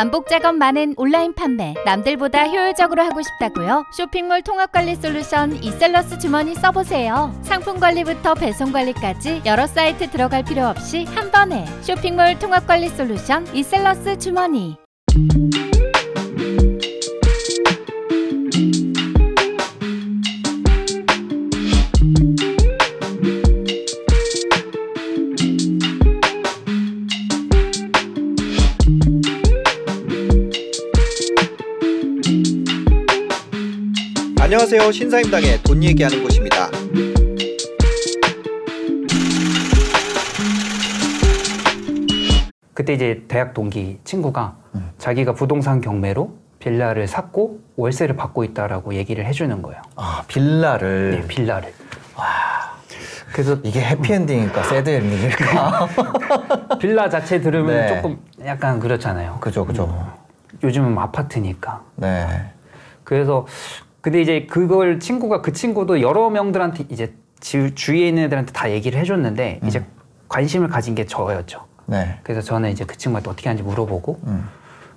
반복 작업 많은 온라인 판매 남들보다 효율적으로 하고 싶다고요? 쇼핑몰 통합 관리 솔루션 이셀러스 주머니 써보세요. 상품 관리부터 배송 관리까지 여러 사이트 들어갈 필요 없이 한 번에 쇼핑몰 통합 관리 솔루션 이셀러스 주머니. 안녕하세요. 신사임당의 돈 얘기하는 곳입니다. 그때 이제 대학 동기 친구가 자기가 부동산 경매로 빌라를 샀고 월세를 받고 있다라고 얘기를 해주는 거예요. 아 빌라를 네, 빌라를. 그래서 이게 해피엔딩일까 새드엔딩일까 빌라 자체 들으면 네. 조금 약간 그렇잖아요. 그죠 그죠 요즘은 아파트니까. 네 그래서 근데 이제 그걸 친구가 그 친구도 여러 명들한테 이제 지- 주위에 있는 애들한테 다 얘기를 해줬는데 이제 관심을 가진 게 저였죠. 네. 그래서 저는 이제 그 친구한테 어떻게 하는지 물어보고 음.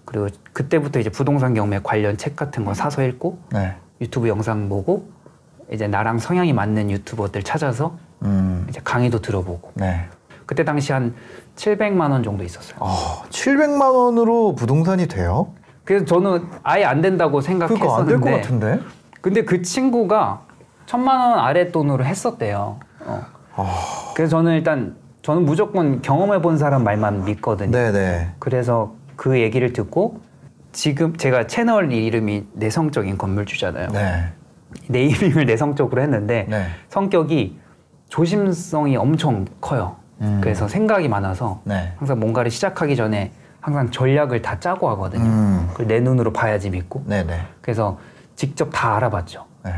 그리고 그때부터 이제 부동산 경매 관련 책 같은 거 사서 읽고 네. 유튜브 영상 보고 이제 나랑 성향이 맞는 유튜버들 찾아서 음. 이제 강의도 들어보고 네. 그때 당시 한 700만 원 정도 있었어요. 아, 700만 원으로 부동산이 돼요? 그래서 저는 아예 안 된다고 그거 안될것 생각했었는데 같은데. 근데 그 친구가 천만 원 아래 돈으로 했었대요. 어. 아. 그래서 저는 일단 저는 무조건 경험해 본 사람 말만 믿거든요. 네네. 그래서 그 얘기를 듣고 지금 제가 채널 이름이 내성적인 건물주잖아요. 네. 네이밍을 내성적으로 했는데 네. 성격이 조심성이 엄청 커요. 음. 그래서 생각이 많아서 네. 항상 뭔가를 시작하기 전에 항상 전략을 다 짜고 하거든요. 음. 그걸 내 눈으로 봐야지 믿고. 네네. 그래서 직접 다 알아봤죠. 네.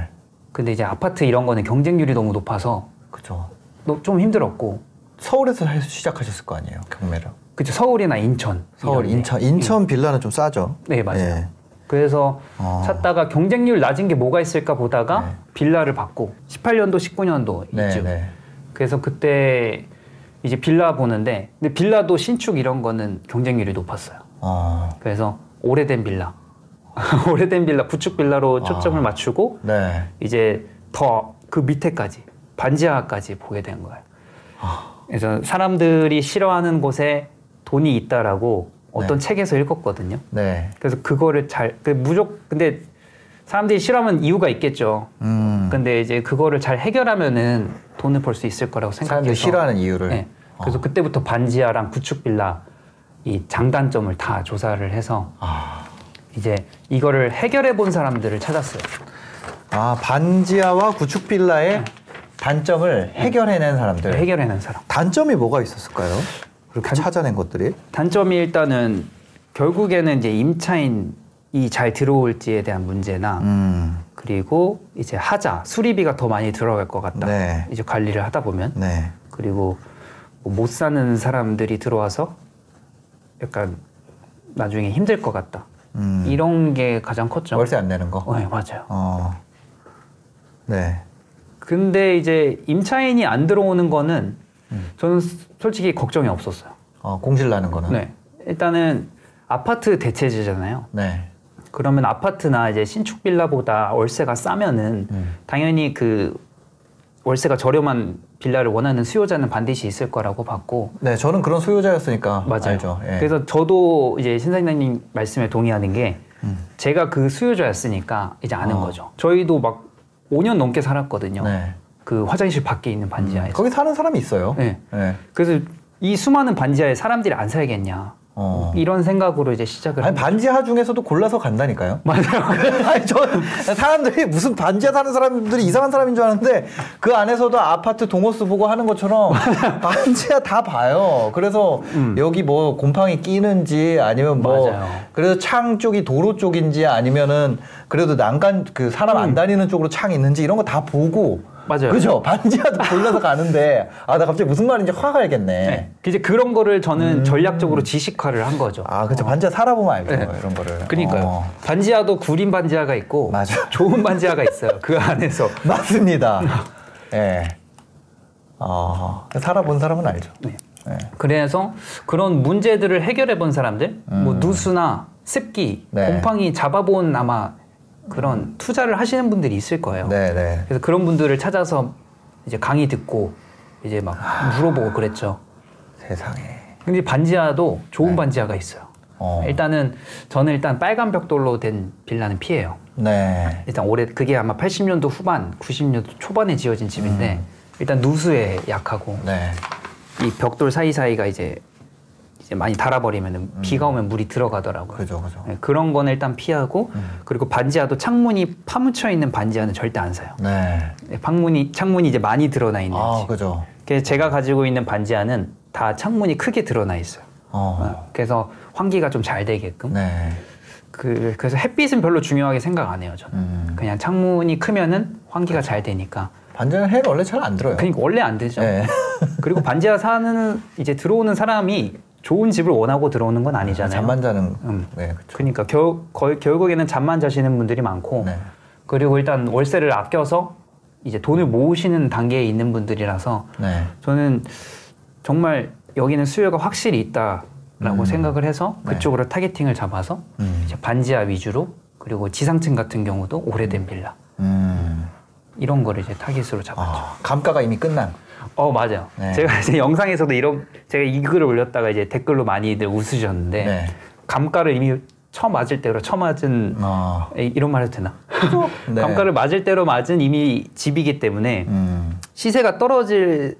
근데 이제 아파트 이런 거는 경쟁률이 너무 높아서 그죠. 너- 좀 힘들었고. 서울에서 해- 시작하셨을 거 아니에요 경매를. 그쵸 서울이나 인천. 서울, 데. 인천, 인천 빌라는 좀 싸죠. 네 맞아요. 예. 그래서 어. 찾다가 경쟁률 낮은 게 뭐가 있을까 보다가 네. 빌라를 받고 18년도 19년도 네, 이쯤. 네. 그래서 그때 이제 빌라 보는데 근데 빌라도 신축 이런 거는 경쟁률이 높았어요. 어. 그래서 오래된 빌라, 오래된 빌라, 구축 빌라로 초점을 아. 맞추고 네. 이제 더 그 밑에까지 반지하까지 보게 된 거예요. 그래서 사람들이 싫어하는 곳에 돈이 있다라고 어떤 네. 책에서 읽었거든요. 네. 그래서 그거를 잘, 그 무조, 근데 사람들이 싫어하면 이유가 있겠죠. 음. 근데 이제 그거를 잘 해결하면은 돈을 벌 수 있을 거라고 생각해서 사람들이 싫어하는 이유를. 네. 그래서 어. 그때부터 반지하랑 구축 빌라 이 장단점을 다 조사를 해서 아. 이제 이거를 해결해 본 사람들을 찾았어요. 아 반지하와 구축 빌라의 단점을 해결해낸 사람들. 해결해낸 사람. 단점이 뭐가 있었을까요? 그렇게 단- 찾아낸 것들이? 단점이 일단은 결국에는 이제 임차인이 잘 들어올지에 대한 문제나 음. 그리고 이제 하자 수리비가 더 많이 들어갈 것 같다. 네. 이제 관리를 하다 보면 네. 그리고 뭐 못 사는 사람들이 들어와서 약간 나중에 힘들 것 같다. 음. 이런 게 가장 컸죠. 월세 안 내는 거. 어, 네, 맞아요. 어. 네. 근데 이제 임차인이 안 들어오는 거는 음. 저는 솔직히 걱정이 없었어요. 어, 공실 나는 거는. 네. 일단은 아파트 대체제잖아요. 네. 그러면 아파트나 이제 신축 빌라보다 월세가 싸면은 음. 당연히 그 월세가 저렴한 빌라를 원하는 수요자는 반드시 있을 거라고 봤고 네, 저는 그런 소유자였으니까 맞아요. 알죠. 예. 그래서 저도 이제 신사장님 말씀에 동의하는 게 음. 제가 그 수요자였으니까 이제 아는 어. 거죠. 저희도 막 5년 넘게 살았거든요. 네. 그 화장실 밖에 있는 반지하에서. 거기 사는 사람이 있어요. 네. 네. 그래서 이 수많은 반지하에 사람들이 안 살겠냐. 어. 이런 생각으로 이제 시작을 아니. 반지하 중에서도 골라서 간다니까요. 맞아요. 아니 저 사람들이 무슨 반지하 사는 사람들이 이상한 사람인 줄 아는데 그 안에서도 아파트 동호수 보고 하는 것처럼 반지하 다 봐요. 그래서 여기 뭐 곰팡이 끼는지 아니면 뭐 음. 맞아요. 그래서 창 쪽이 도로 쪽인지 아니면은 그래도 난간 그 사람 안 다니는 쪽으로 창 있는지 이런 거 다 보고 음. 맞아요. 그죠? 반지하도 골라서 가는데 아 나 갑자기 무슨 말인지 화가 알겠네. 네. 이제 그런 거를 저는 전략적으로 지식화를 한 거죠. 음. 아 그죠? 반지하 살아보면 알죠 네. 이런 거를. 그러니까요. 어. 반지하도 구린 반지하가 있고 맞아. 좋은 반지하가 있어요. 그 안에서. 맞습니다. 예. 어, 살아본 사람은 알죠. 네. 예. 그래서 그런 문제들을 해결해 본 사람들, 뭐 누수나 습기, 네. 곰팡이 잡아본 아마 그런 투자를 하시는 분들이 있을 거예요. 네, 네. 그래서 그런 분들을 찾아서 이제 강의 듣고 이제 막 물어보고 그랬죠. 세상에. 근데 반지하도 좋은 네. 반지하가 있어요. 어. 일단은 저는 일단 빨간 벽돌로 된 빌라는 피해요. 네. 일단 올해 그게 아마 80년도 후반, 90년도 초반에 지어진 집인데 일단 누수에 약하고 네. 이 벽돌 사이사이가 이제 이제 많이 달아버리면 비가 오면 물이 들어가더라고요. 그죠, 그죠. 네, 그런 거는 일단 피하고 그리고 반지하도 창문이 파묻혀 있는 반지하는 절대 안 사요. 네. 네, 방문이 창문이 이제 많이 드러나 있는 아, 집. 그죠. 그래서 제가 가지고 있는 반지하는 다 창문이 크게 드러나 있어요. 어. 어, 그래서 환기가 좀 잘 되게끔. 네. 그, 그래서 햇빛은 별로 중요하게 생각 안 해요, 저는. 음. 그냥 창문이 크면은 환기가 잘 되니까. 반지는 해가 원래 잘 안 들어요. 그러니까 원래 안 되죠. 네. 그리고 반지하 사는 이제 들어오는 사람이 좋은 집을 원하고 들어오는 건 아니잖아요. 잠만 자는. 음. 네. 그러니까 결, 거의, 결국에는 잠만 자시는 분들이 많고 네. 그리고 일단 월세를 아껴서 이제 돈을 모으시는 단계에 있는 분들이라서 네. 저는 정말 여기는 수요가 확실히 있다라고 음. 생각을 해서 네. 그쪽으로 targeting을 잡아서 음. 이제 반지하 위주로 그리고 지상층 같은 경우도 오래된 빌라 음. 이런 거를 이제 타겟으로 잡았죠. 아, 감가가 이미 끝난. 어 맞아요. 네. 제가 이제 영상에서도 이런 제가 이 글을 올렸다가 이제 댓글로 많이들 웃으셨는데 네. 감가를 이미 처 맞을 때로 처 맞은 아. 에이, 이런 말 해도 되나? 네. 감가를 맞을 대로 맞은 이미 집이기 때문에 음. 시세가 떨어질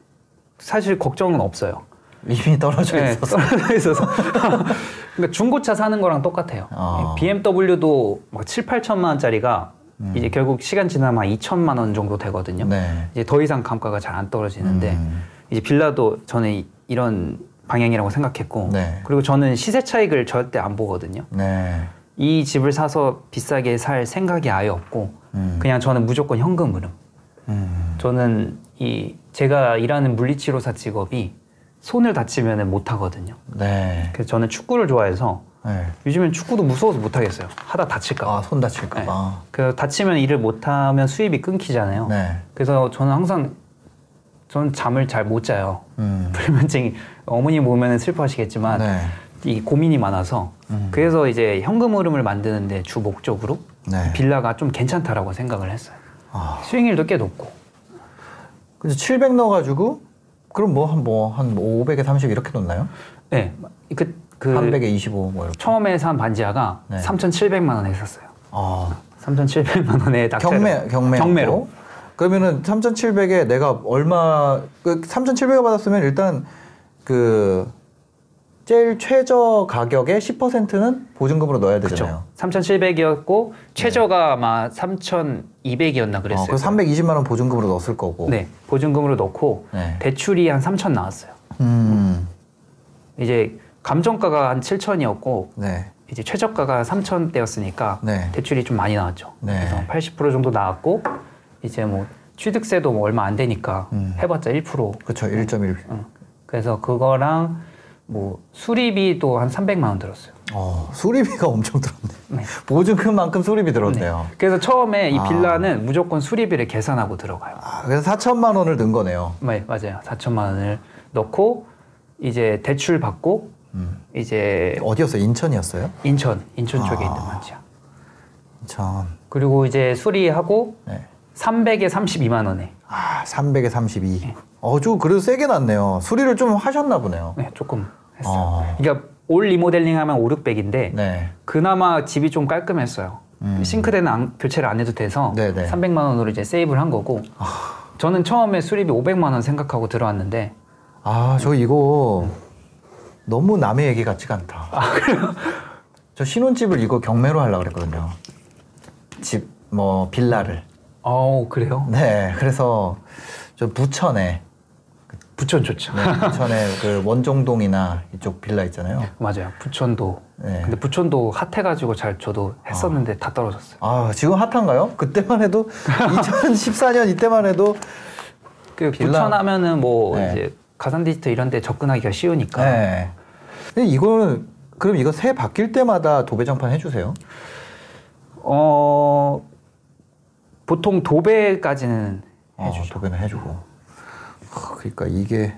사실 걱정은 없어요. 이미 떨어져 네, 있어서. 떨어져 있어서. 그러니까 중고차 사는 거랑 똑같아요. 아. BMW도 막 7, 8천만 원짜리가 이제 결국 시간 지나면 한 2천만 원 정도 되거든요. 음. 네. 이제 더 이상 감가가 잘 안 떨어지는데 음. 이제 빌라도 저는 이- 이런 방향이라고 생각했고 네. 그리고 저는 시세 차익을 절대 안 보거든요. 네. 이 집을 사서 비싸게 살 생각이 아예 없고 음. 그냥 저는 무조건 현금 흐름. 음. 저는 이 제가 일하는 물리치료사 직업이 손을 다치면 못 하거든요. 네. 그래서 저는 축구를 좋아해서 네. 요즘엔 축구도 무서워서 못 하겠어요. 하다 다칠까 봐. 아, 손 다칠까봐. 그 다치면 일을 못 하면 수입이 끊기잖아요. 네. 그래서 저는 항상 저는 잠을 잘 못 자요. 음. 불면증이 어머니 보면 슬퍼하시겠지만 네. 이 고민이 많아서 음. 그래서 이제 현금 흐름을 만드는데 주 목적으로 네. 빌라가 좀 괜찮다라고 생각을 했어요. 아. 수익률도 꽤 높고. 그래서 700 넣어가지고 그럼 뭐 한 뭐한 500에 30 이렇게 넣나요? 네, 그, 그 300에 25 뭐 이렇게. 처음에 산 반지하가 네. 3,700만 원에 샀어요. 아. 3,700만 원에 낙찰 경매 경매 경매로. 그러면은 3,700에 내가 얼마 그 3,700을 받았으면 일단 그 제일 최저 가격의 10%는 보증금으로 넣어야 되잖아요. 그렇죠. 3,700이었고 최저가 아마 3,200이었나 어, 그랬어요. 그 320만 원 보증금으로 넣었을 거고. 네, 보증금으로 넣고 네. 대출이 한 3천 나왔어요. 음. 이제 감정가가 한 7천이었고 네. 이제 최저가가 3천 대였으니까 네. 대출이 좀 많이 나왔죠. 네. 그래서 80% 정도 나왔고 이제 뭐 취득세도 뭐 얼마 안 되니까 음. 해봤자 1%. 그렇죠. 1.1. 어. 그래서 그거랑 뭐 수리비도 한 300만 원 들었어요. 어, 수리비가 엄청 들었네. 네. 보증금만큼 수리비 들었네요. 그래서 처음에 이 아. 빌라는 무조건 수리비를 계산하고 들어가요. 아, 그래서 4천만 원을 넣은 거네요. 네, 맞아요. 4천만 원을 넣고 이제 대출 받고 음. 이제 어디였어요? 인천이었어요? 인천, 인천 쪽에 아. 있는 반지야. 인천. 그리고 이제 수리하고 네. 300에 32만 원에. 아, 300에 32. 어, 좀 그래도 세게 났네요. 수리를 좀 하셨나 보네요. 네, 조금 했어요. 어. 그러니까 올 리모델링 하면 5, 600인데 네. 그나마 집이 좀 깔끔했어요. 음. 싱크대는 안- 교체를 안 해도 돼서 네네. 300만 원으로 이제 세이브를 한 거고. 저는 처음에 수리비 500만 원 생각하고 들어왔는데 아, 저 이거 너무 남의 얘기 같지가 않다. 아, 저 신혼집을 이거 경매로 하려고 그랬거든요. 집, 뭐, 빌라를. 어 그래요? 네. 그래서 저 부천에, 부천 좋죠. 네, 부천에 그 원종동이나 이쪽 빌라 있잖아요. 맞아요. 부천도. 네. 근데 부천도 핫해가지고 잘 저도 했었는데 다 떨어졌어요. 아, 지금 핫한가요? 그때만 해도 2014년 이때만 해도 그 빌라. 부천 하면은 뭐 네. 이제 가산 디지털 이런 데 접근하기가 쉬우니까. 네. 근데 이거는 그럼 이거 새 바뀔 때마다 도배장판 해주세요? 어 보통 도배까지는 어, 해주죠. 도배는 해주고. 하, 그러니까 이게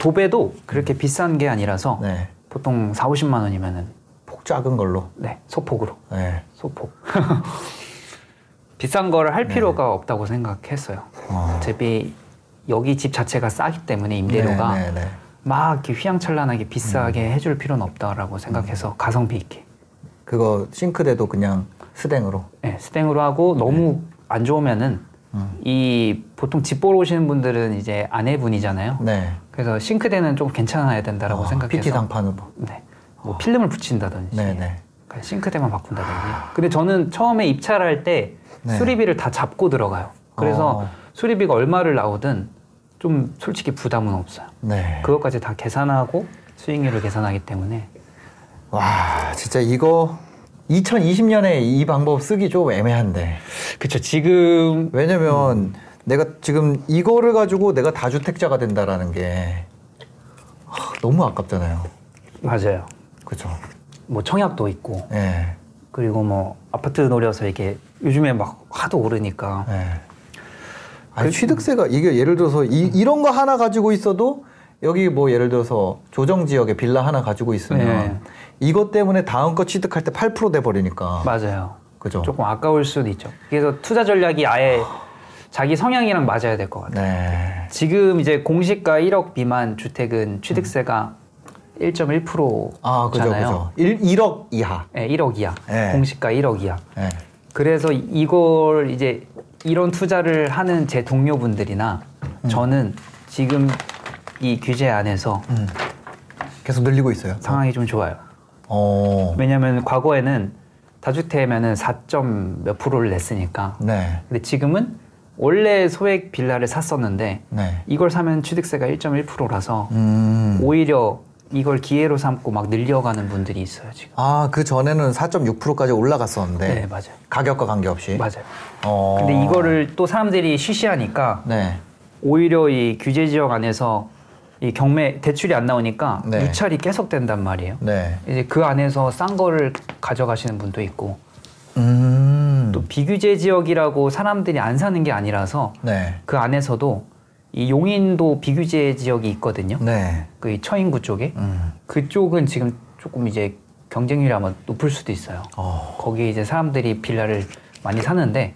도배도 그렇게 비싼 게 아니라서 네. 보통 4, 50만 원이면은 작은 걸로. 네, 소폭으로. 네. 소폭. 비싼 거를 할 필요가 없다고 생각했어요. 어. 어차피 여기 집 자체가 싸기 때문에 임대료가 네, 네, 네. 막 이렇게 휘황찬란하게 비싸게 해줄 필요는 없다라고 생각해서 가성비 있게 그거 싱크대도 그냥 스댕으로. 네, 스탱으로 하고 너무 안 좋으면은 음. 이 보통 집 보러 오시는 분들은 이제 아내분이잖아요. 네. 그래서 싱크대는 좀 괜찮아야 된다라고 어, 생각해서 PT 상판으로. 네, 뭐 필름을 붙인다든지 네, 네. 그냥 싱크대만 바꾼다든지. 근데 저는 처음에 입찰을 할때 네. 수리비를 다 잡고 들어가요. 그래서 어. 수리비가 얼마를 나오든 좀 솔직히 부담은 없어요. 네. 그것까지 다 계산하고 수익률을 계산하기 때문에 와, 진짜 이거 2020년에 이 방법 쓰기 좀 애매한데. 그쵸 지금 왜냐면 내가 지금 이거를 가지고 내가 다주택자가 된다라는 게 하, 너무 아깝잖아요. 맞아요. 그죠? 뭐 청약도 있고 예. 그리고 뭐 아파트 노려서 이게 요즘에 막 하도 오르니까 예. 아니, 그- 취득세가 이게 예를 들어서 이, 이런 거 하나 가지고 있어도 여기 뭐 예를 들어서 조정 지역에 빌라 하나 가지고 있으면 네. 이것 때문에 다음 거 취득할 때 8%돼 버리니까. 맞아요. 그죠? 조금 아까울 수도 있죠. 그래서 투자 전략이 아예 자기 성향이랑 맞아야 될 것 같아요. 네. 지금 이제 공시가 1억 미만 주택은 취득세가 1.1%잖아요. 아, 그죠, 그죠. 1, 1억 이하. 네, 1억 이하. 네. 공시가 1억 이하. 예. 그래서 이걸 이제 이런 투자를 하는 제 동료분들이나 저는 지금 이 규제 안에서 음. 계속 늘리고 있어요. 상황이 좀 좋아요. 어. 왜냐하면 과거에는 다주택이면은 4점 몇 프로를 냈으니까. 네. 근데 지금은 원래 소액 빌라를 샀었는데 네. 이걸 사면 취득세가 1.1%라서 음. 오히려 이걸 기회로 삼고 막 늘려가는 분들이 있어요 지금. 아, 그 전에는 4.6%까지 올라갔었는데. 네, 맞아요. 가격과 관계없이. 맞아요. 어. 근데 이거를 또 사람들이 쉬쉬하니까 네. 오히려 이 규제 지역 안에서 이 경매 대출이 안 나오니까 네. 유찰이 계속 된단 말이에요. 네. 이제 그 안에서 싼 거를 가져가시는 분도 있고 음. 또 비규제 지역이라고 사람들이 안 사는 게 아니라서 네. 그 안에서도 이 용인도 비규제 지역이 있거든요. 네. 그 처인구 쪽에 음. 그쪽은 지금 조금 이제 경쟁률이 아마 높을 수도 있어요. 어. 거기에 이제 사람들이 빌라를 많이 사는데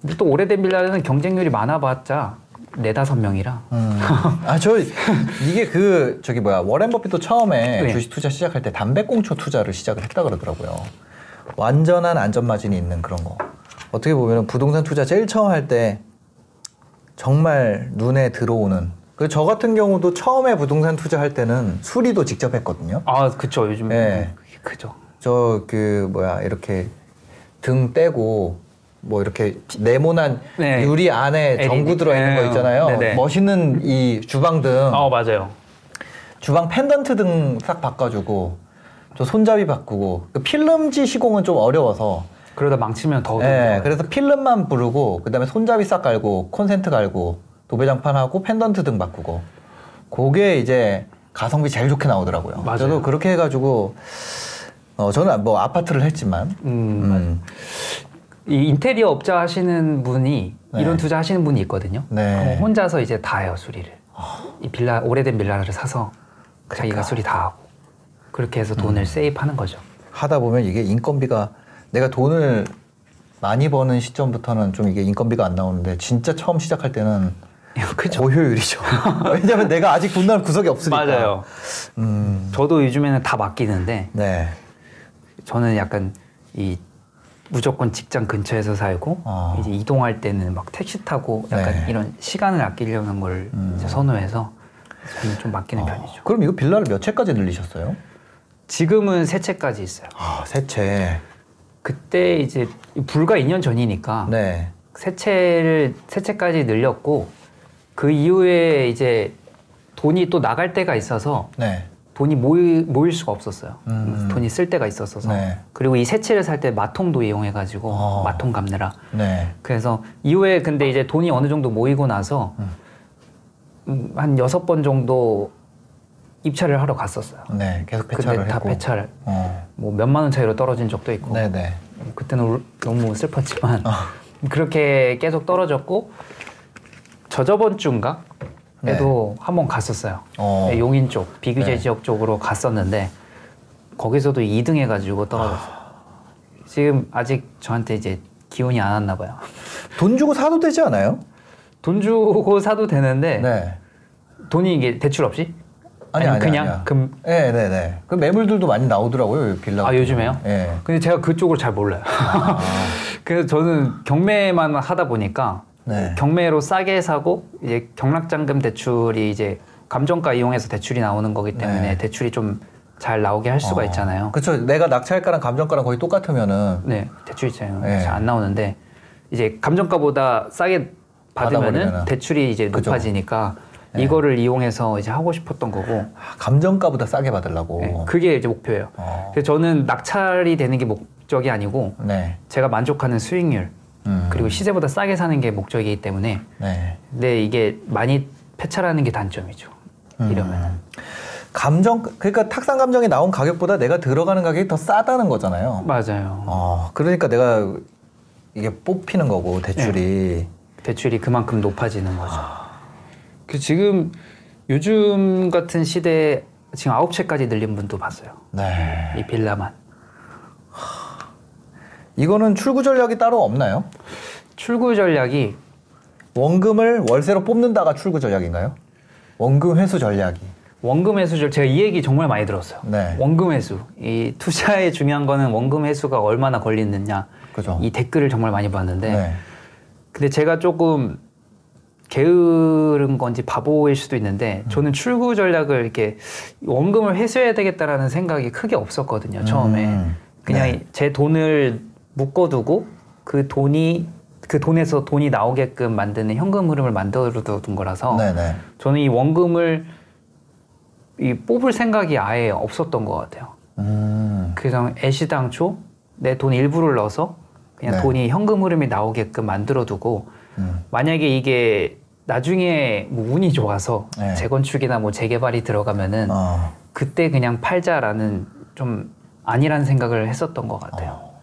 근데 또 오래된 빌라는 경쟁률이 많아봤자 네다섯 명이라 음. 아, 저, 이게 그, 저기 뭐야, 워렌 버핏도 처음에 네. 주식 투자 시작할 때 담배꽁초 투자를 시작을 했다 그러더라고요. 완전한 안전 마진이 있는 그런 거. 어떻게 보면 부동산 투자 제일 처음 할 때 정말 눈에 들어오는. 그 저 같은 경우도 처음에 부동산 투자할 때는 수리도 직접 했거든요. 아 그쵸 요즘 네. 그죠 저 그 뭐야 이렇게 등 떼고 뭐 이렇게 네모난 네. 유리 안에. 전구 들어 있는 거 네. 있잖아요. 네네. 멋있는 이 주방 등, 어 맞아요 주방 펜던트 등 싹 바꿔주고 저 손잡이 바꾸고 그 필름지 시공은 좀 어려워서. 그러다 망치면 더 예. 그래서 필름만 부르고 그다음에 손잡이 싹 깔고 콘센트 갈고 도배장판 하고 펜던트 등 바꾸고 그게 이제 가성비 제일 좋게 나오더라고요. 맞아요. 저도 그렇게 해가지고 어 저는 뭐 아파트를 했지만 음, 음. 이 인테리어 업자 하시는 분이 네. 이런 투자 하시는 분이 있거든요. 네. 혼자서 이제 다 해요 수리를. 이 빌라 오래된 빌라를 사서 자기가 그러니까. 수리 다 하고 그렇게 해서 돈을 음. 세입하는 거죠. 하다 보면 이게 인건비가 내가 돈을 많이 버는 시점부터는 좀 이게 인건비가 안 나오는데 진짜 처음 시작할 때는 그죠. 고효율이죠. 왜냐면 내가 아직 돈 나올 구석이 없으니까. 맞아요. 음, 저도 요즘에는 다 맡기는데 네. 저는 약간 이 무조건 직장 근처에서 살고 어. 이제 이동할 때는 막 택시 타고 약간 네. 이런 시간을 아끼려는 걸 음. 선호해서 저는 좀 맡기는 어, 편이죠. 그럼 이거 빌라를 몇 채까지 늘리셨어요? 지금은 세 채까지 있어요. 아, 세 채. 그때 이제 불과 2년 전이니까 네. 세 채를 세 채까지 늘렸고 그 이후에 이제 돈이 또 나갈 때가 있어서 네. 돈이 모이, 모일 수가 없었어요. 음. 돈이 쓸 때가 있었어서. 네. 그리고 이 세 채를 살 때 마통도 이용해가지고 어. 마통 갚느라. 네. 그래서 이후에 근데 이제 돈이 어느 정도 모이고 나서 음. 음, 한 여섯 번 정도 입찰을 하러 갔었어요. 네. 계속 근데 폐차를 다 했고. 폐차를 어. 뭐 몇만 원 차이로 떨어진 적도 있고 네, 네. 그때는 울- 너무 슬펐지만 어. 그렇게 계속 떨어졌고 저저번 주인가 에도 한번 갔었어요. 네. 어. 네, 용인 쪽 비규제 네. 지역 쪽으로 갔었는데 거기서도 2등 해가지고 떨어졌어요. 지금 아직 저한테 이제 기운이 안 왔나 봐요. 돈 주고 사도 되지 않아요? 돈 주고 사도 되는데 네. 돈이 이게 대출 없이? 아니 아니 그냥 아니야. 금 네, 네, 네. 그 매물들도 많이 나오더라고요, 빌라. 아, 요즘에요? 예. 근데 제가 그쪽을 잘 몰라요. 그래서 저는 경매만 하다 보니까 네. 경매로 싸게 사고 이제 경락장금 대출이 이제 감정가 이용해서 대출이 나오는 거기 때문에 네. 대출이 좀 잘 나오게 할 수가 있잖아요. 그렇죠. 내가 낙찰가랑 감정가랑 거의 똑같으면은 네, 대출 있잖아요. 네. 잘안 나오는데 이제 감정가보다 싸게 받으면은 받아버리면은. 대출이 이제 그죠. 높아지니까 네. 이거를 이용해서 이제 하고 싶었던 거고 아, 감정가보다 싸게 받으려고. 네, 그게 이제 목표예요. 어. 그래서 저는 낙찰이 되는 게 목적이 아니고 네. 제가 만족하는 수익률 음. 그리고 시세보다 싸게 사는 게 목적이기 때문에 네. 근데 이게 많이 폐차라는 게 단점이죠. 음. 이러면 감정 그러니까 탁상 감정이 나온 가격보다 내가 들어가는 가격이 더 싸다는 거잖아요. 맞아요. 어, 그러니까 내가 이게 뽑히는 거고 대출이 대출이 그만큼 높아지는 거죠. 그 지금 요즘 같은 시대에 지금 아홉 채까지 늘린 분도 봤어요. 네. 이 빌라만 이거는 출구 전략이 따로 없나요? 출구 전략이 원금을 월세로 뽑는다가 출구 전략인가요? 원금 회수 전략이. 원금 회수죠. 제가 이 얘기 정말 많이 들었어요. 네. 원금 회수. 이 투자에 중요한 거는 원금 회수가 얼마나 걸리느냐. 그죠. 이 댓글을 정말 많이 봤는데 네. 근데 제가 조금 게으른 건지 바보일 수도 있는데 음. 저는 출구 전략을 이렇게 원금을 회수해야 되겠다라는 생각이 크게 없었거든요 처음에 음. 그냥 네. 제 돈을 묶어두고 그 돈이 그 돈에서 돈이 나오게끔 만드는 현금 흐름을 만들어둔 거라서 네네. 저는 이 원금을 이 뽑을 생각이 아예 없었던 것 같아요. 음. 그래서 애시당초 내 돈 일부를 넣어서 그냥 네. 돈이 현금 흐름이 나오게끔 만들어두고 음. 만약에 이게 나중에 뭐 운이 좋아서 네. 재건축이나 뭐 재개발이 들어가면은 어. 그때 그냥 팔자라는 좀 아니라는 생각을 했었던 것 같아요. 어.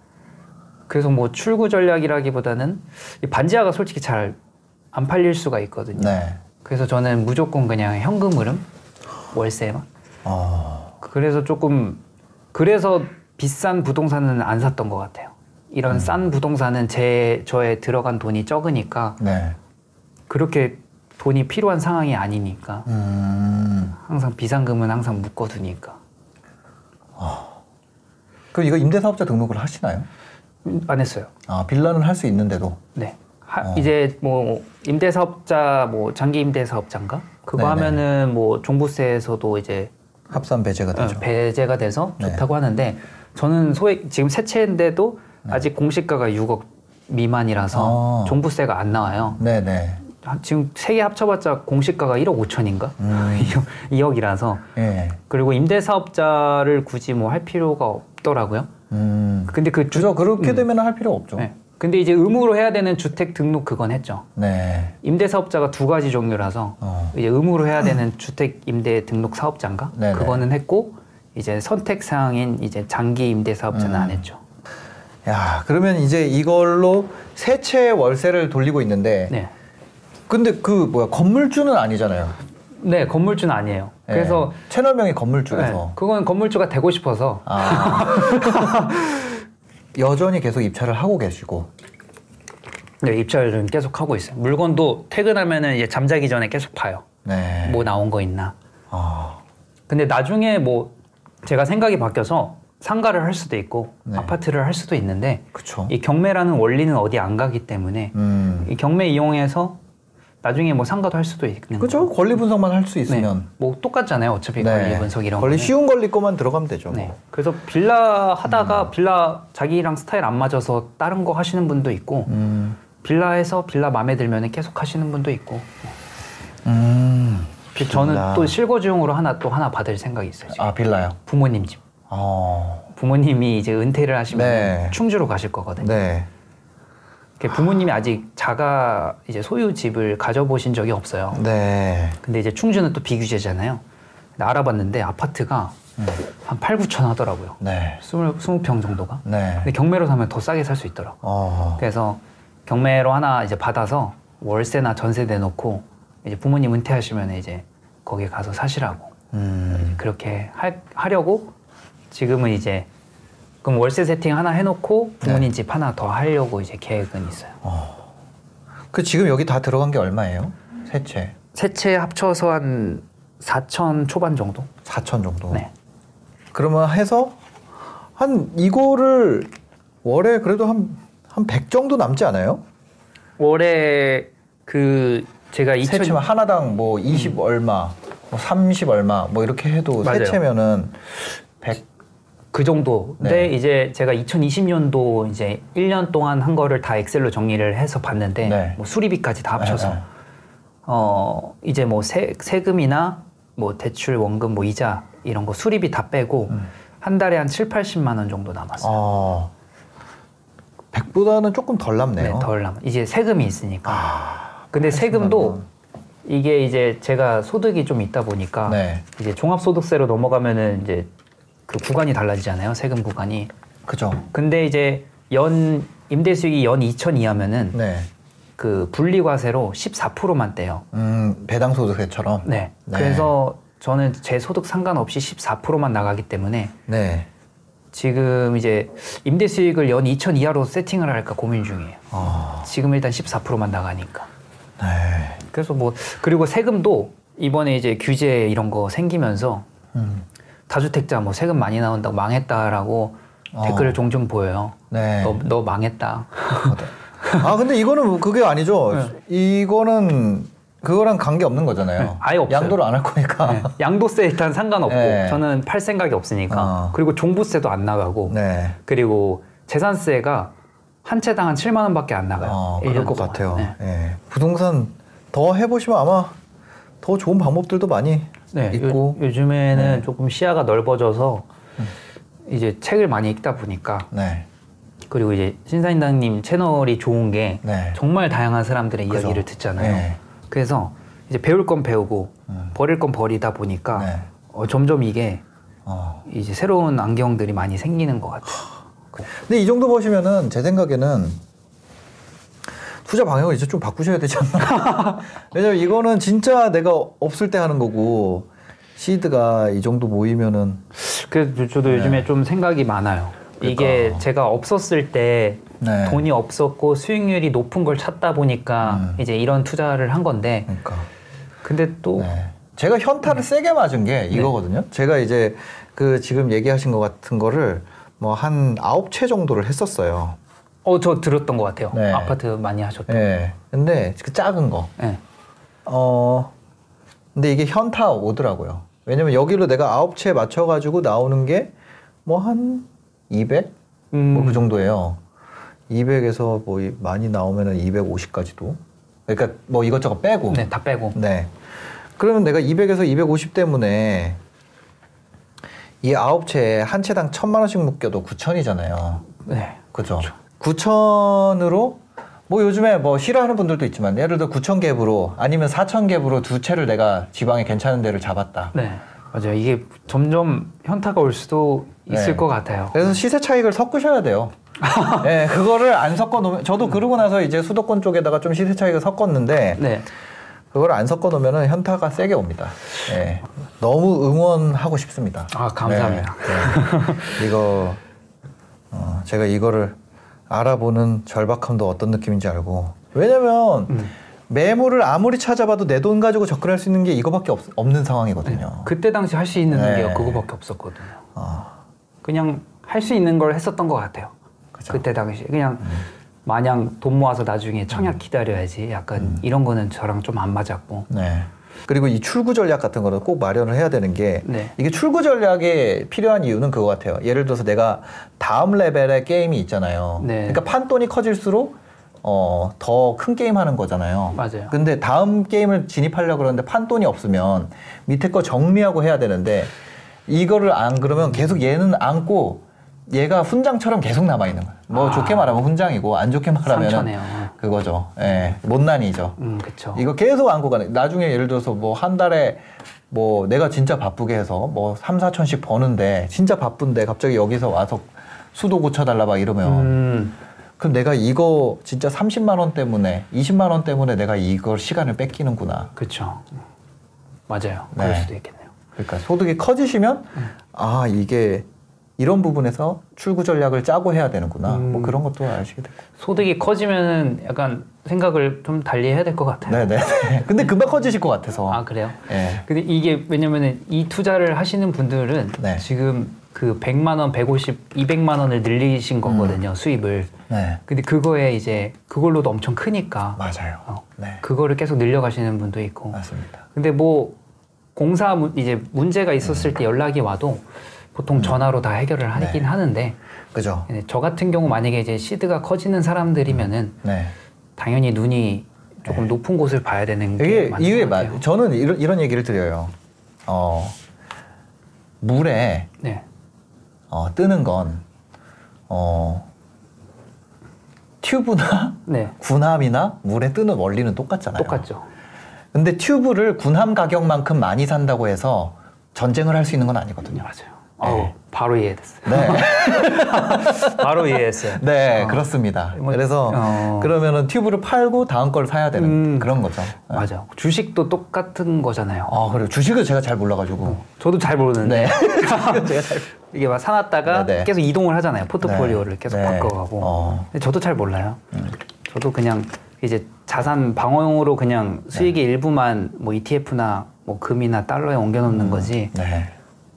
그래서 뭐 출구 전략이라기보다는 이 반지하가 솔직히 잘 안 팔릴 수가 있거든요. 네. 그래서 저는 무조건 그냥 현금 흐름 월세만. 어. 그래서 조금 그래서 비싼 부동산은 안 샀던 것 같아요. 이런 싼 부동산은 제 저의 들어간 돈이 적으니까 네. 그렇게 돈이 필요한 상황이 아니니까 음. 항상 비상금은 항상 묶어두니까 그럼 이거 임대사업자 등록을 하시나요? 음, 안 했어요. 아 빌라는 할 수 있는데도. 네. 하- 어. 이제 뭐 임대사업자 뭐 장기 임대사업자인가 그거 네네. 하면은 뭐 종부세에서도 이제 합산 배제가 어, 되죠. 배제가 돼서 네. 좋다고 하는데 저는 소액 지금 세 채인데도 아직 공시가가 6억 미만이라서 아. 종부세가 안 나와요. 네네. 한- 지금 세 개 합쳐봤자 공시가가 1억 5천인가? 음. 2억이라서 예. 그리고 임대사업자를 굳이 뭐 할 필요가 없더라고요. 음. 근데 그 주, 그죠. 그렇게 음. 되면 할 필요 없죠. 네. 근데 이제 의무로 해야 되는 주택 등록 그건 했죠. 네. 임대사업자가 두 가지 종류라서 어. 이제 의무로 해야 되는 주택 임대 등록 사업자인가? 네네. 그거는 했고 이제 선택 사항인 이제 장기 임대 사업자는 음. 안 했죠. 야 그러면 이제 이걸로 세채 월세를 돌리고 있는데. 네. 근데 그 뭐야 건물주는 아니잖아요. 네, 건물주는 아니에요. 예. 그래서 채널명이 건물주라서. 네, 그건 건물주가 되고 싶어서 아. 여전히 계속 입찰을 하고 계시고. 네, 입찰을 계속 하고 있어요. 물건도 퇴근하면은 이제 잠자기 전에 계속 봐요. 네. 뭐 나온 거 있나. 아. 근데 나중에 뭐 제가 생각이 바뀌어서 상가를 할 수도 있고 네. 아파트를 할 수도 있는데 그쵸. 이 경매라는 원리는 어디 안 가기 때문에 음. 이 경매 이용해서 나중에 뭐 상가도 할 수도 있는 그죠. 권리 분석만 할수 네. 있으면. 뭐 똑같잖아요. 어차피 권리 분석 이런 권리 거는. 쉬운 권리 거만 들어가면 되죠. 네. 그래서 빌라 음. 하다가 빌라 자기랑 스타일 안 맞아서 다른 거 하시는 분도 있고 음. 빌라에서 빌라 마음에 들면 계속 하시는 분도 있고 음. 비- 저는 빌라. 또 실거주용으로 하나 또 하나 받을 생각이 있어요. 지금. 아 빌라요. 부모님 집. 어. 부모님이 이제 은퇴를 하시면 네. 충주로 가실 거거든요. 네. 부모님이 아직 자가 이제 소유 집을 가져보신 적이 없어요. 네. 근데 이제 충주는 또 비규제잖아요. 근데 알아봤는데 아파트가 음. 한 8, 9천 하더라고요. 네. 20, 20평 정도가. 네. 근데 경매로 사면 더 싸게 살 수 있더라고. 어. 그래서 경매로 하나 이제 받아서 월세나 전세 내놓고 이제 부모님 은퇴하시면 이제 거기 가서 사시라고 음. 그렇게 할- 하려고 지금은 이제 그럼 월세 세팅 하나 해놓고 부모님 집 하나 더 하려고 이제 계획은 있어요. 그 지금 여기 다 들어간 게 얼마예요? 세 채. 세채 합쳐서 한 4천 초반 정도? 4천 정도. 네. 그러면 해서 한 이거를 월에 그래도 한 한 100 정도 남지 않아요? 올해 그 제가 세2000 채면 하나당 뭐 20 얼마, 뭐 30 얼마 뭐 이렇게 해도 세 맞아요. 채면은 100 그 정도인데 네. 이제 제가 2020년도 이제 1년 동안 한 거를 다 엑셀로 정리를 해서 봤는데 네. 뭐 수리비까지 다 합쳐서 네, 네. 어 이제 뭐 세, 세금이나 뭐 대출 원금 뭐 이자 이런 거 수리비 다 빼고 음. 한 달에 한 7, 80만 원 정도 남았어요. 어. 100보다는 조금 덜 남네요. 네, 덜 남. 이제 세금이 있으니까. 아, 근데 80만 세금도 원. 이게 이제 제가 소득이 좀 있다 보니까 네. 이제 종합소득세로 넘어가면은 이제 그 구간이 달라지잖아요. 세금 구간이. 그죠. 근데 이제 연 임대 수익이 연 2천 이하면은 네. 그 분리과세로 14%만 떼요. 음, 배당 소득세처럼. 네. 네. 그래서 저는 제 소득 상관없이 14%만 나가기 때문에 네. 지금 이제 임대 수익을 연 2천 이하로 세팅을 할까 고민 중이에요. 어. 지금 일단 14%만 나가니까. 네. 그래서 뭐 그리고 세금도 이번에 이제 규제 이런 거 생기면서 음. 다주택자 뭐 세금 많이 나온다고 망했다라고 어. 댓글을 종종 보여요. 네. 너, 너 망했다. 아, 근데 이거는 뭐 그게 아니죠. 이거는 그거랑 관계 없는 거잖아요. 네, 아예 없어요. 양도를 안 할 거니까. 네, 양도세 일단 상관없고 네. 저는 팔 생각이 없으니까 어. 그리고 종부세도 안 나가고 네. 그리고 재산세가 한 채당 한 7만 원밖에 안 나가요. 어, 1년 그럴 것 동안. 같아요. 네. 예. 부동산 더 해보시면 아마 더 좋은 방법들도 많이 네, 있고. 요, 즘에는 네. 조금 시야가 넓어져서 이제 책을 많이 읽다 보니까 네. 그리고 이제 신사임당님 채널이 좋은 게 네. 정말 다양한 사람들의 그죠. 이야기를 듣잖아요. 네. 그래서 이제 배울 건 배우고 음. 버릴 건 버리다 보니까 네. 어, 점점 이게 어. 이제 새로운 안경들이 많이 생기는 것 같아요. 근데 이 정도 보시면은 제 생각에는 투자 방향을 이제 좀 바꾸셔야 되지 않나. 왜냐면 이거는 진짜 내가 없을 때 하는 거고 시드가 이 정도 모이면은 그래서 저도 네. 요즘에 좀 생각이 많아요. 이게 그러니까. 제가 없었을 때 네. 돈이 없었고 수익률이 높은 걸 찾다 보니까 음. 이제 이런 투자를 한 건데 그러니까. 근데 또 네. 제가 현타를 세게 맞은 게 이거거든요. 제가 이제 그 지금 얘기하신 것 같은 거를 뭐 한 아홉 채 정도를 했었어요. 어, 저 들었던 것 같아요. 네. 아파트 많이 하셨던. 예. 근데 그 작은 거. 네. 어. 근데 이게 현타 오더라고요. 왜냐면 여기로 내가 아홉 채 맞춰가지고 나오는 게 뭐 한 200? 음. 뭐그 정도예요. 200에서 뭐 이- 많이 나오면은 250까지도. 그러니까 뭐 이것저것 빼고. 네, 다 빼고. 네. 그러면 내가 200에서 250 때문에 이 아홉 채에 한 채당 천만 원씩 묶여도 9천이잖아요. 네. 그죠? 9천으로 뭐 요즘에 뭐 싫어하는 분들도 있지만 예를 들어 9천 갭으로 아니면 4천 갭으로 두 채를 내가 지방에 괜찮은 데를 잡았다. 네. 맞아요. 이게 점점 현타가 올 수도 있을 네. 것 같아요. 그래서 시세 차익을 섞으셔야 돼요. 네, 그거를 안 섞어 놓으면 저도 그러고 나서 이제 수도권 쪽에다가 좀 시세 차익을 섞었는데 네. 그걸 안 섞어 놓으면 현타가 세게 옵니다. 예. 너무 응원하고 싶습니다. 아, 감사합니다. 네, 네. 이거 어, 제가 이거를 알아보는 절박함도 어떤 느낌인지 알고 왜냐면 음. 매물을 아무리 찾아봐도 내 돈 가지고 접근할 수 있는 게 이거밖에 없, 없는 상황이거든요. 그때 당시 할 수 있는 네. 게 그거밖에 없었거든요. 어, 그냥 할 수 있는 걸 했었던 것 같아요. 그죠. 그때 당시 그냥 마냥 돈 모아서 나중에 청약 기다려야지 약간 이런 거는 저랑 좀 안 맞았고 네. 그리고 이 출구 전략 같은 거는 꼭 마련을 해야 되는 게 네. 이게 출구 전략에 필요한 이유는 그거 같아요. 예를 들어서 내가 다음 레벨의 게임이 있잖아요. 네. 그러니까 판돈이 커질수록 어, 더 큰 게임 하는 거잖아요. 맞아요. 근데 다음 게임을 진입하려고 그러는데 판돈이 없으면 밑에 거 정리하고 해야 되는데 이거를 안 그러면 계속 얘는 안고 얘가 훈장처럼 계속 남아 있는 거예요. 뭐 아. 좋게 말하면 훈장이고 안 좋게 말하면. 그거죠. 예. 못난이죠. 음, 그쵸. 이거 계속 안고 가네. 나중에 예를 들어서 뭐 한 달에 뭐 내가 진짜 바쁘게 해서 뭐 3, 4천씩 버는데 진짜 바쁜데 갑자기 여기서 와서 수도 고쳐 달라 막 이러면 음, 그럼 내가 이거 진짜 30만 원 때문에 20만 원 때문에 내가 이걸 시간을 뺏기는구나. 그쵸. 맞아요. 그럴 네. 수도 있겠네요. 그러니까 소득이 커지시면 음. 아 이게 이런 부분에서 출구 전략을 짜고 해야 되는구나. 음. 뭐 그런 것도 아시게 되고. 소득이 커지면은 약간 생각을 좀 달리 해야 될 것 같아요. 네네. 근데 금방 커지실 것 같아서. 아 그래요? 예. 근데 이게 왜냐면은 이 투자를 하시는 분들은 네. 지금 그 100만 원, 150, 200만 원을 늘리신 거거든요, 수입을. 네. 근데 그거에 이제 그걸로도 엄청 크니까 맞아요. 어. 네. 그거를 계속 늘려가시는 분도 있고. 맞습니다. 근데 뭐 공사 문- 이제 문제가 있었을 음. 때 연락이 와도 보통 전화로 다 해결을 하긴 네. 하는데 그죠? 근데 저 같은 경우 만약에 이제 시드가 커지는 사람들이면은 네. 당연히 눈이 조금 높은 곳을 봐야 되는 게 이게 맞는 이유에 것 맞. 같아요. 저는 이런 이런 얘기를 드려요. 어 물에 네, 어, 뜨는 건 어, 튜브나 네, 군함이나 물에 뜨는 원리는 똑같잖아요. 똑같죠. 근데 튜브를 군함 가격만큼 많이 산다고 해서 전쟁을 할 수 있는 건 아니거든요. 맞아요. 어우, 바로 이해됐어요. 네, 바로 이해했어요. 네 어. 그렇습니다. 뭐, 그래서 어. 그러면은 튜브를 팔고 다음 걸 사야 되는 음. 그런 거죠. 네. 맞아. 주식도 똑같은 거잖아요. 아 그래요. 주식을 제가 잘 몰라가지고. 저도 잘 모르는데 네. 제가 잘. 이게 막 사놨다가 네, 네. 계속 이동을 하잖아요. 포트폴리오를 네. 계속 네. 바꿔가고. 어. 음. 저도 잘 몰라요. 저도 그냥 이제 자산 방어용으로 그냥 수익의 일부만 뭐 ETF나 뭐 금이나 달러에 옮겨놓는 거지. 네.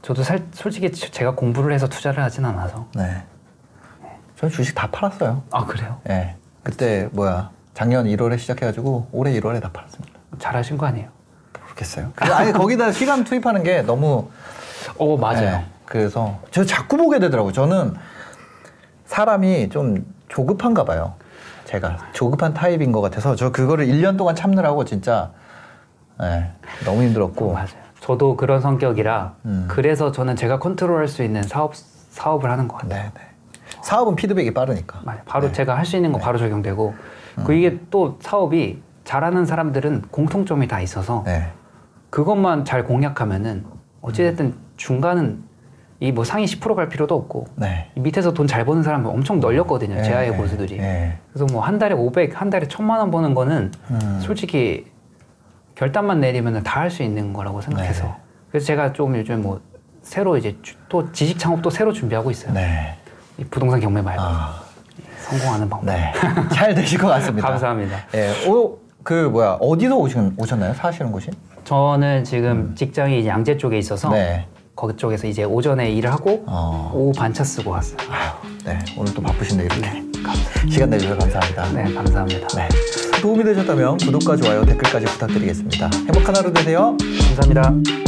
저도 살, 솔직히 지- 제가 공부를 해서 투자를 하진 않아서. 네. 저는 주식 다 팔았어요. 아 그래요? 예. 그때 뭐야 작년 1월에 시작해가지고 올해 1월에 다 팔았습니다. 잘하신 거 아니에요? 모르겠어요. 그- 아니 거기다 시간 투입하는 게 너무 어 맞아요. 예, 그래서 저 자꾸 보게 되더라고요. 저는 사람이 좀 조급한가 봐요. 제가 조급한 타입인 것 같아서 저 그거를 1년 동안 참느라고 진짜 예, 너무 힘들었고 맞아요. 저도 그런 성격이라 음. 그래서 저는 제가 컨트롤할 수 있는 사업 사업을 하는 것 같아요. 네, 네. 사업은 피드백이 빠르니까. 맞아요. 바로 네. 제가 할 수 있는 거 바로 적용되고 그 이게 또 사업이 잘하는 사람들은 공통점이 다 있어서 네. 그것만 잘 공략하면은 어찌됐든 중간은 이 뭐 상위 10%갈 필요도 없고 네. 이 밑에서 돈 잘 버는 사람은 엄청 널렸거든요. 네, 제아의 네, 고수들이. 네. 그래서 뭐 한 달에 500, 한 달에 1000만 원 버는 거는 음. 솔직히 결단만 내리면 다 할 수 있는 거라고 생각해서. 네. 그래서 제가 좀 요즘 뭐 새로 이제 주- 또 지식 창업도 새로 준비하고 있어요. 네. 이 부동산 경매 말고 아, 성공하는 방법. 네. 잘 되실 것 같습니다. 감사합니다. 예. 오, 그 뭐야 어디서 오신, 오셨나요? 사시는 곳이? 저는 지금 직장이 이제 양재 쪽에 있어서 음. 네. 거기 쪽에서 이제 오전에 일을 하고 어. 오후 반차 쓰고 왔어요. 아유, 네. 오늘 또 바쁘신데 이렇게 네. 시간 내주셔서 감사합니다. 네, 감사합니다. 네. 도움이 되셨다면 구독과 좋아요, 댓글까지 부탁드리겠습니다. 행복한 하루 되세요. 감사합니다.